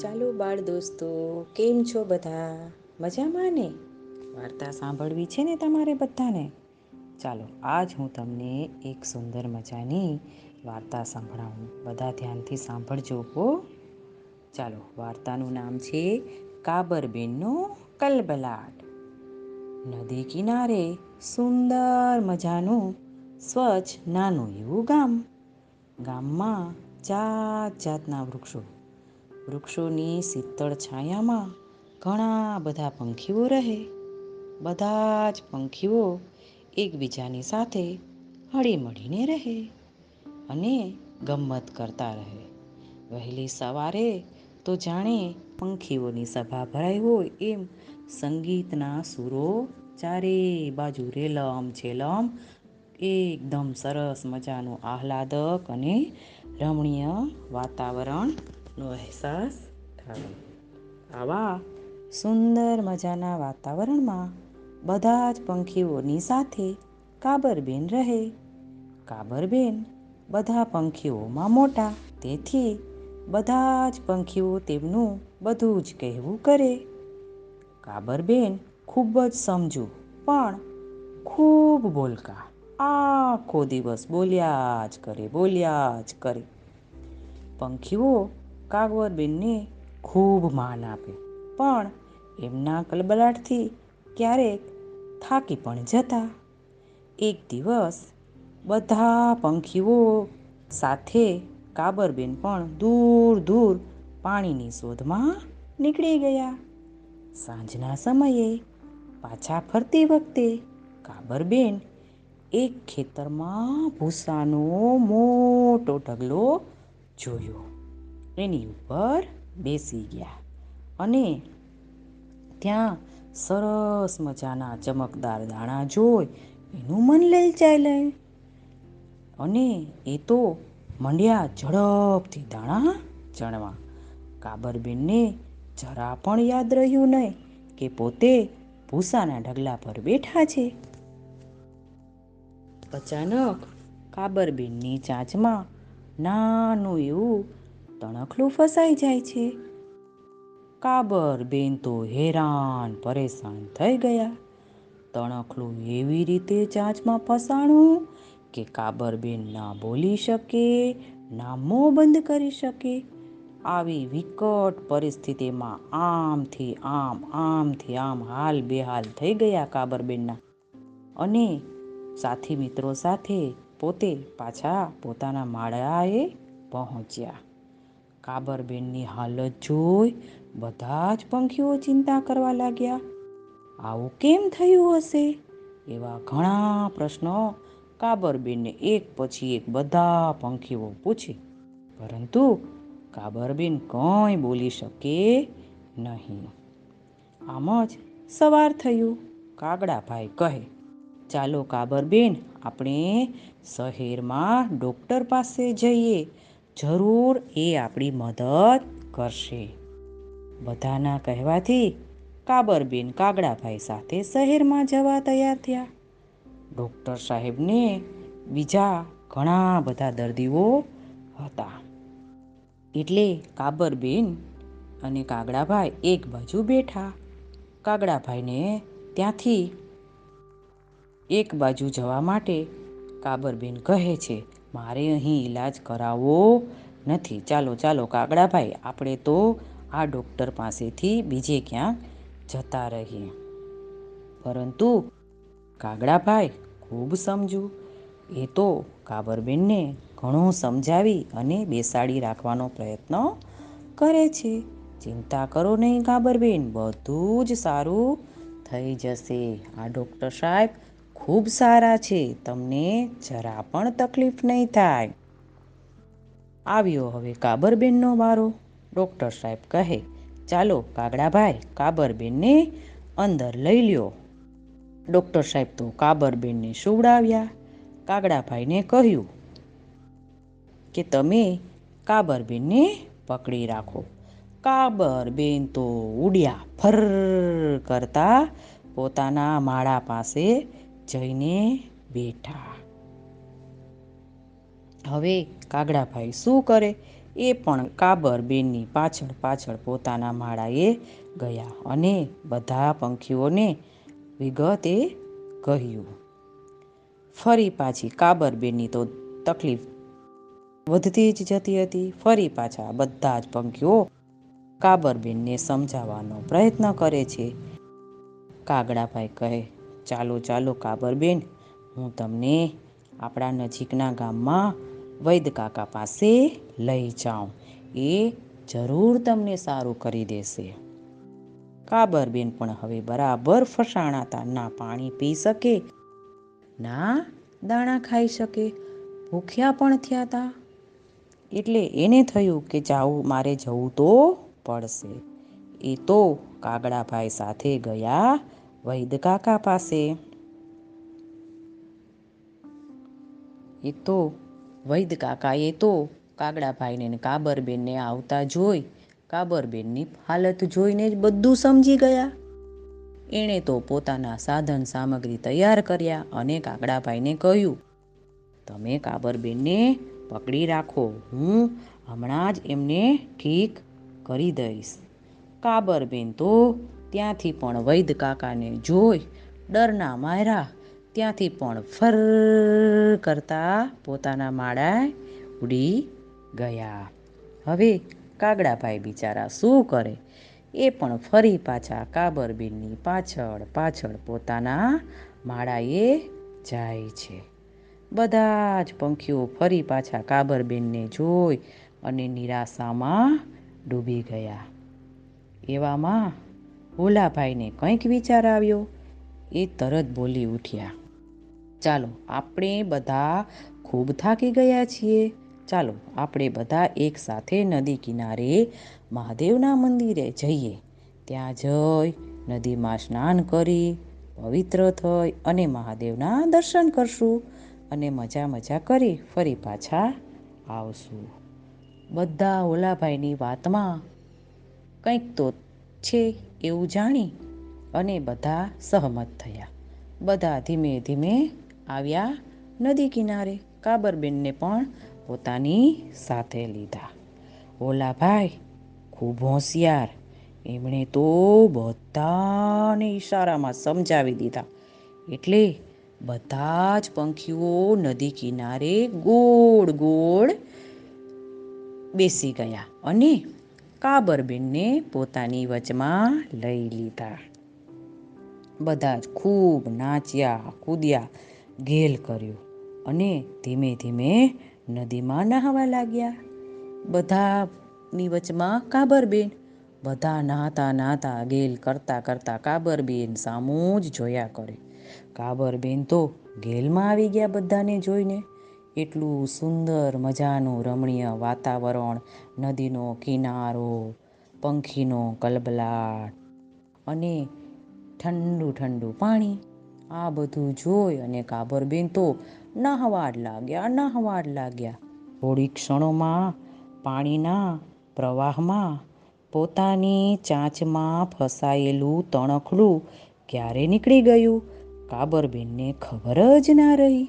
ચાલો બાળ દોસ્તો, કેમ છો બધા? મજામાં ને? વાર્તા સાંભળવી છે ને તમારે બધાને? ચાલો, આજ હું તમને એક સુંદર મજાની વાર્તા સંભળાવું. બધા ધ્યાનથી સાંભળજો હો. ચાલો, વાર્તાનું નામ છે કાબરબેનનો કલબલાટ. નદી કિનારે સુંદર મજાનું, સ્વચ્છ નાનું એવું ગામ. ગામમાં જાત જાતના વૃક્ષો વૃક્ષોની શીતળ છાયામાં ઘણા બધા પંખીઓ રહે. બધા જ પંખીઓ એકબીજાની સાથે હળી મળીને રહે અને ગમ્મત કરતા રહે. વહેલી સવારે તો જાણે પંખીઓની સભા ભરાઈ હોય એમ સંગીતના સુરો ચારે બાજુ રેલમ છેલમ, એકદમ સરસ મજાનું આહલાદક અને રમણીય વાતાવરણનો અહેસાસ થાય. આવા સુંદર મજાના વાતાવરણમાં બધા જ પંખીઓની સાથે કાબરબેન રહે. કાબરબેન બધા પંખીઓમાં મોટા, તેથી બધા જ પંખીઓ તેમનું બધું જ કહેવું કરે. કાબરબેન ખૂબ જ સમજુ, પણ ખૂબ બોલકા. આખો દિવસ બોલ્યા જ કરે, બોલ્યા જ કરે. પંખીઓ કાગવરબેનને ખૂબ માન આપ્યું પણ એમના કલબલાટથી ક્યારેક થાકી પણ જતા. એક દિવસ બધા પંખીઓ સાથે કાબરબેન પણ દૂર દૂર પાણીની શોધમાં નીકળી ગયા. સાંજના સમયે પાછા ફરતી વખતે કાબરબેન એક ખેતરમાં ભૂસાનો મોટો ઢગલો જોયો. એની ઉપર બેસી ગયા અને ત્યાં સરસ મજાના ચમકદાર દાણા જોઈ એનું મન લલચાઈ લે અને એ તો મંડ્યા ઝડપથી દાણા ચણવા. કાબરબેનને જરા પણ યાદ રહ્યું નહીં કે પોતે ભૂસાના ઢગલા પર બેઠા છે. અચાનક કાબરબેનની ચાંચમાં નાનું એવું તણખલું ફસાઈ જાય છે. કાબરબેન તો હેરાન, પરેશાન થઈ ગયા. તણખલું એવી રીતે ચાંચમાં ફસાણું કે કાબરબેન ના બોલી શકે, ના મોં બંધ કરી શકે. આવી વિકટ પરિસ્થિતિમાં આમથી આમ આમથી આમ હાલ બેહાલ થઈ ગયા કાબરબેનના અને સાથી મિત્રો સાથે પોતે પાછા પોતાના માળાએ પહોંચ્યા. કાબરબેનની હાલત જોઈ બધા જ પંખીઓ ચિંતા કરવા લાગ્યા. આવું કેમ થયું હશે? એવા ઘણા પ્રશ્નો કાબરબેનને એક પછી એક બધા પંખીઓ પૂછે. પરંતુ કાબરબેન કંઈ બોલી શકે નહીં. આમ જ સવાર થયું. કાગડાભાઈ કહે, ચાલો કાબરબેન, આપણે શહેરમાં ડૉક્ટર પાસે જઈએ. જરૂર એ આપણી મદદ કરશે. બધાના કહેવાથી કાબરબેન કાગડાભાઈ સાથે શહેરમાં જવા તૈયાર થયા. ડૉક્ટર સાહેબને બીજા ઘણા બધા દર્દીઓ હતા. એટલે કાબરબેન અને કાગડાભાઈ એક બાજુ બેઠા. કાગડાભાઈને ત્યાંથી એક બાજુ જવા માટે કાબરબેન કહે છે મારે અહીં ઈલાજ કરાવવો નથી. ચાલો ચાલો, કાગડાભાઈ, આપણે તો આ ડૉક્ટર પાસેથી બીજે ક્યાંક જતા રહીએ. પરંતુ કાગડાભાઈ, ખૂબ સમજુ. એ તો કાબરબેનને ઘણું સમજાવી અને બેસાડી રાખવાનો પ્રયત્ન કરે છે. ચિંતા કરો નહીં કાબરબેન બધું જ સારું થઈ જશે. આ ડૉક્ટર સાહેબ ખૂબ સારા છે. તમને જરા પણ તકલીફ નહીં થાય. આવ્યો હવે કાબરબેનનો વારો. ડૉક્ટર સાહેબ કહે, ચાલો કાગડાભાઈ, કાબરબેનને અંદર લઈ લ્યો. ડૉક્ટર સાહેબ તો કાબરબેનને સુવડાવ્યા. કાગડાભાઈને કહ્યું કે, તમે કાબરબેનને પકડી રાખો. કાબરબેન તો ઉડ્યા ફર કરતા પોતાના માળા પાસે જઈને બેઠા. હવે કાગડાભાઈ શું કરે? એ પણ કાબર બેનની પાછળ પાછળ પોતાના માળાએ ગયા અને બધા પંખીઓને વિગતે કહ્યું. ફરી પાછી કાબરબેનની તો તકલીફ વધતી જ જતી હતી. ફરી પાછા બધા જ પંખીઓ કાબરબેનને સમજાવવાનો પ્રયત્ન કરે છે. કાગડાભાઈ કહે ચાલો ચાલો કાબરબેન હું તમને આપણા નજીકના ગામમાં વૈદ કાકા પાસે લઈ જાઉં. એ જરૂર તમને સારું કરી દેશે. કાબરબેન પણ હવે બરાબર ફસાણાતા ના પાણી પી શકે, ના દાણા ખાઈ શકે, ભૂખ્યા પણ થયા હતા એટલે એને થયું કે જાવું મારે જવું તો પડશે. એ તો કાગડાભાઈ સાથે ગયા વૈદ કાકા પાસે એ તો વૈદ કાકાએ તો કાગડાભાઈને કાબરબેનને આવતા જોઈ કાબરબેનની હાલત જોઈને જ બધું સમજી ગયા એણે તો પોતાના સાધન સામગ્રી તૈયાર કર્યા અને કાગડાભાઈને કહ્યું તમે કાબરબેનને પકડી રાખો હું હમણાં જ એમને ઠીક કરી દઈશ કાબરબેન તો ત્યાંથી પણ વૈદ કાકાને જોઈ ડરના માર્યા. ત્યાંથી પણ ફર કરતા પોતાના માળા ઉડી ગયા. હવે કાગડાભાઈ બિચારા શું કરે? એ પણ ફરી પાછા કાબરબેનની પાછળ પાછળ પોતાના માળાએ જાય છે. બધા જ પંખીઓ ફરી પાછા કાબરબેનને જોઈ અને નિરાશામાં ડૂબી ગયા. એવામાં ભોલાભાઈને કંઈક વિચાર આવ્યો. એ તરત બોલી ઉઠ્યા. ચાલો, આપણે બધા ખૂબ થાકી ગયા છીએ. ચાલો, આપણે બધા એક સાથે નદી કિનારે મહાદેવના મંદિરે જઈએ. ત્યાં જઈ નદીમાં સ્નાન કરી, પવિત્ર થઈ અને મહાદેવના દર્શન કરશું અને મજા મજા કરી ફરી પાછા આવશું. બધા ઓલાભાઈની વાતમાં કંઈક તો છે એવું જાણી અને બધા સહમત થયા. બધા ધીમે ધીમે આવ્યા નદી કિનારે. કાબરબેનને પણ પોતાની સાથે લીધા. ઓલાભાઈ, ખૂબ હોશિયાર. એમણે તો બધાને ઈશારામાં સમજાવી દીધા. એટલે બધા જ પંખીઓ નદી કિનારે ગોળ ગોળ બેસી ગયા અને કાબરબેનને પોતાની વચમાં લઈ લીધા. બધા જ ખૂબ નાચ્યા, કૂદ્યા ગેલ કર્યો અને ધીમે ધીમે નદીમાં નહાવા લાગ્યા. બધાની વચમાં કાબરબેન બધા નહાતા નહાતા ગેલ કરતા કરતા કાબરબેન સામું જ જોયા કરે. કાબરબેન તો ગેલમાં આવી ગયા બધાને જોઈને. એટલું સુંદર મજાનું રમણીય વાતાવરણ, નદીનો કિનારો, પંખીનો કલબલાટ અને ઠંડુ ઠંડુ પાણી. આ બધું જોઈ અને કાબરબેન તો નહાવા લાગ્યા નહાવા લાગ્યા. થોડી ક્ષણોમાં પાણીના પ્રવાહમાં પોતાની ચાંચમાં ફસાયેલું તણખલું ક્યારે નીકળી ગયું કાબરબેનને ખબર જ ના રહી.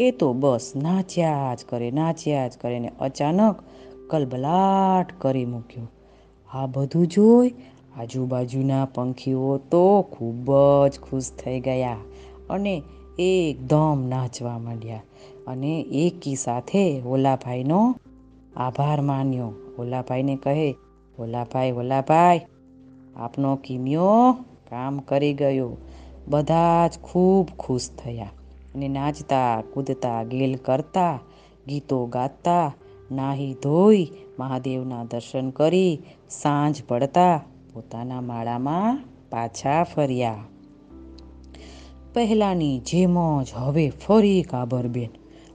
એ તો બસ નાચ્યા જ કરે, નાચ્યા જ કરે ને અચાનક કલબલાટ કરી મૂક્યો. આ બધું જોઈ આજુબાજુના પંખીઓ તો ખૂબ જ ખુશ થઈ ગયા અને એકદમ નાચવા માંડ્યા અને એકી સાથે ઓલાભાઈનો આભાર માન્યો. ઓલાભાઈને કહે, ઓલાભાઈ ઓલાભાઈ, આપનો કિમિયો કામ કરી ગયો. બધા જ ખૂબ ખુશ થયા. અને નાચતા, કૂદતા, ગેલ કરતા, ગીતો ગાતા, નાહી ધોઈ, મહાદેવના દર્શન કરી, સાંજ પડતા પોતાના માળામાં પાછા ફર્યા. પહેલાંની જેમ જ હવે ફરી કાબરબેન.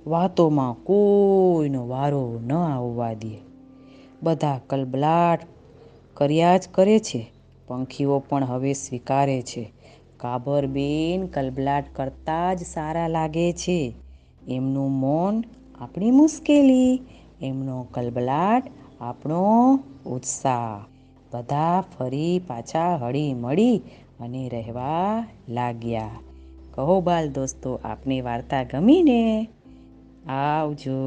વાતોમાં કોઈનો વારો ન આવવા દે. બધા કલબલાટ કર્યા જ કરે છે. પંખીઓ પણ હવે સ્વીકારે છે. કાબરબેન કલબલાટ કરતાં જ સારા લાગે છે. એમનું મૌન આપણી મુશ્કેલી, એમનો કલબલાટ આપણો ઉત્સાહ. બધા ફરી પાછા હળી મળી અને રહેવા લાગ્યા. કહો બાલ દોસ્તો, આપની વાર્તા ગમીને? આવજો.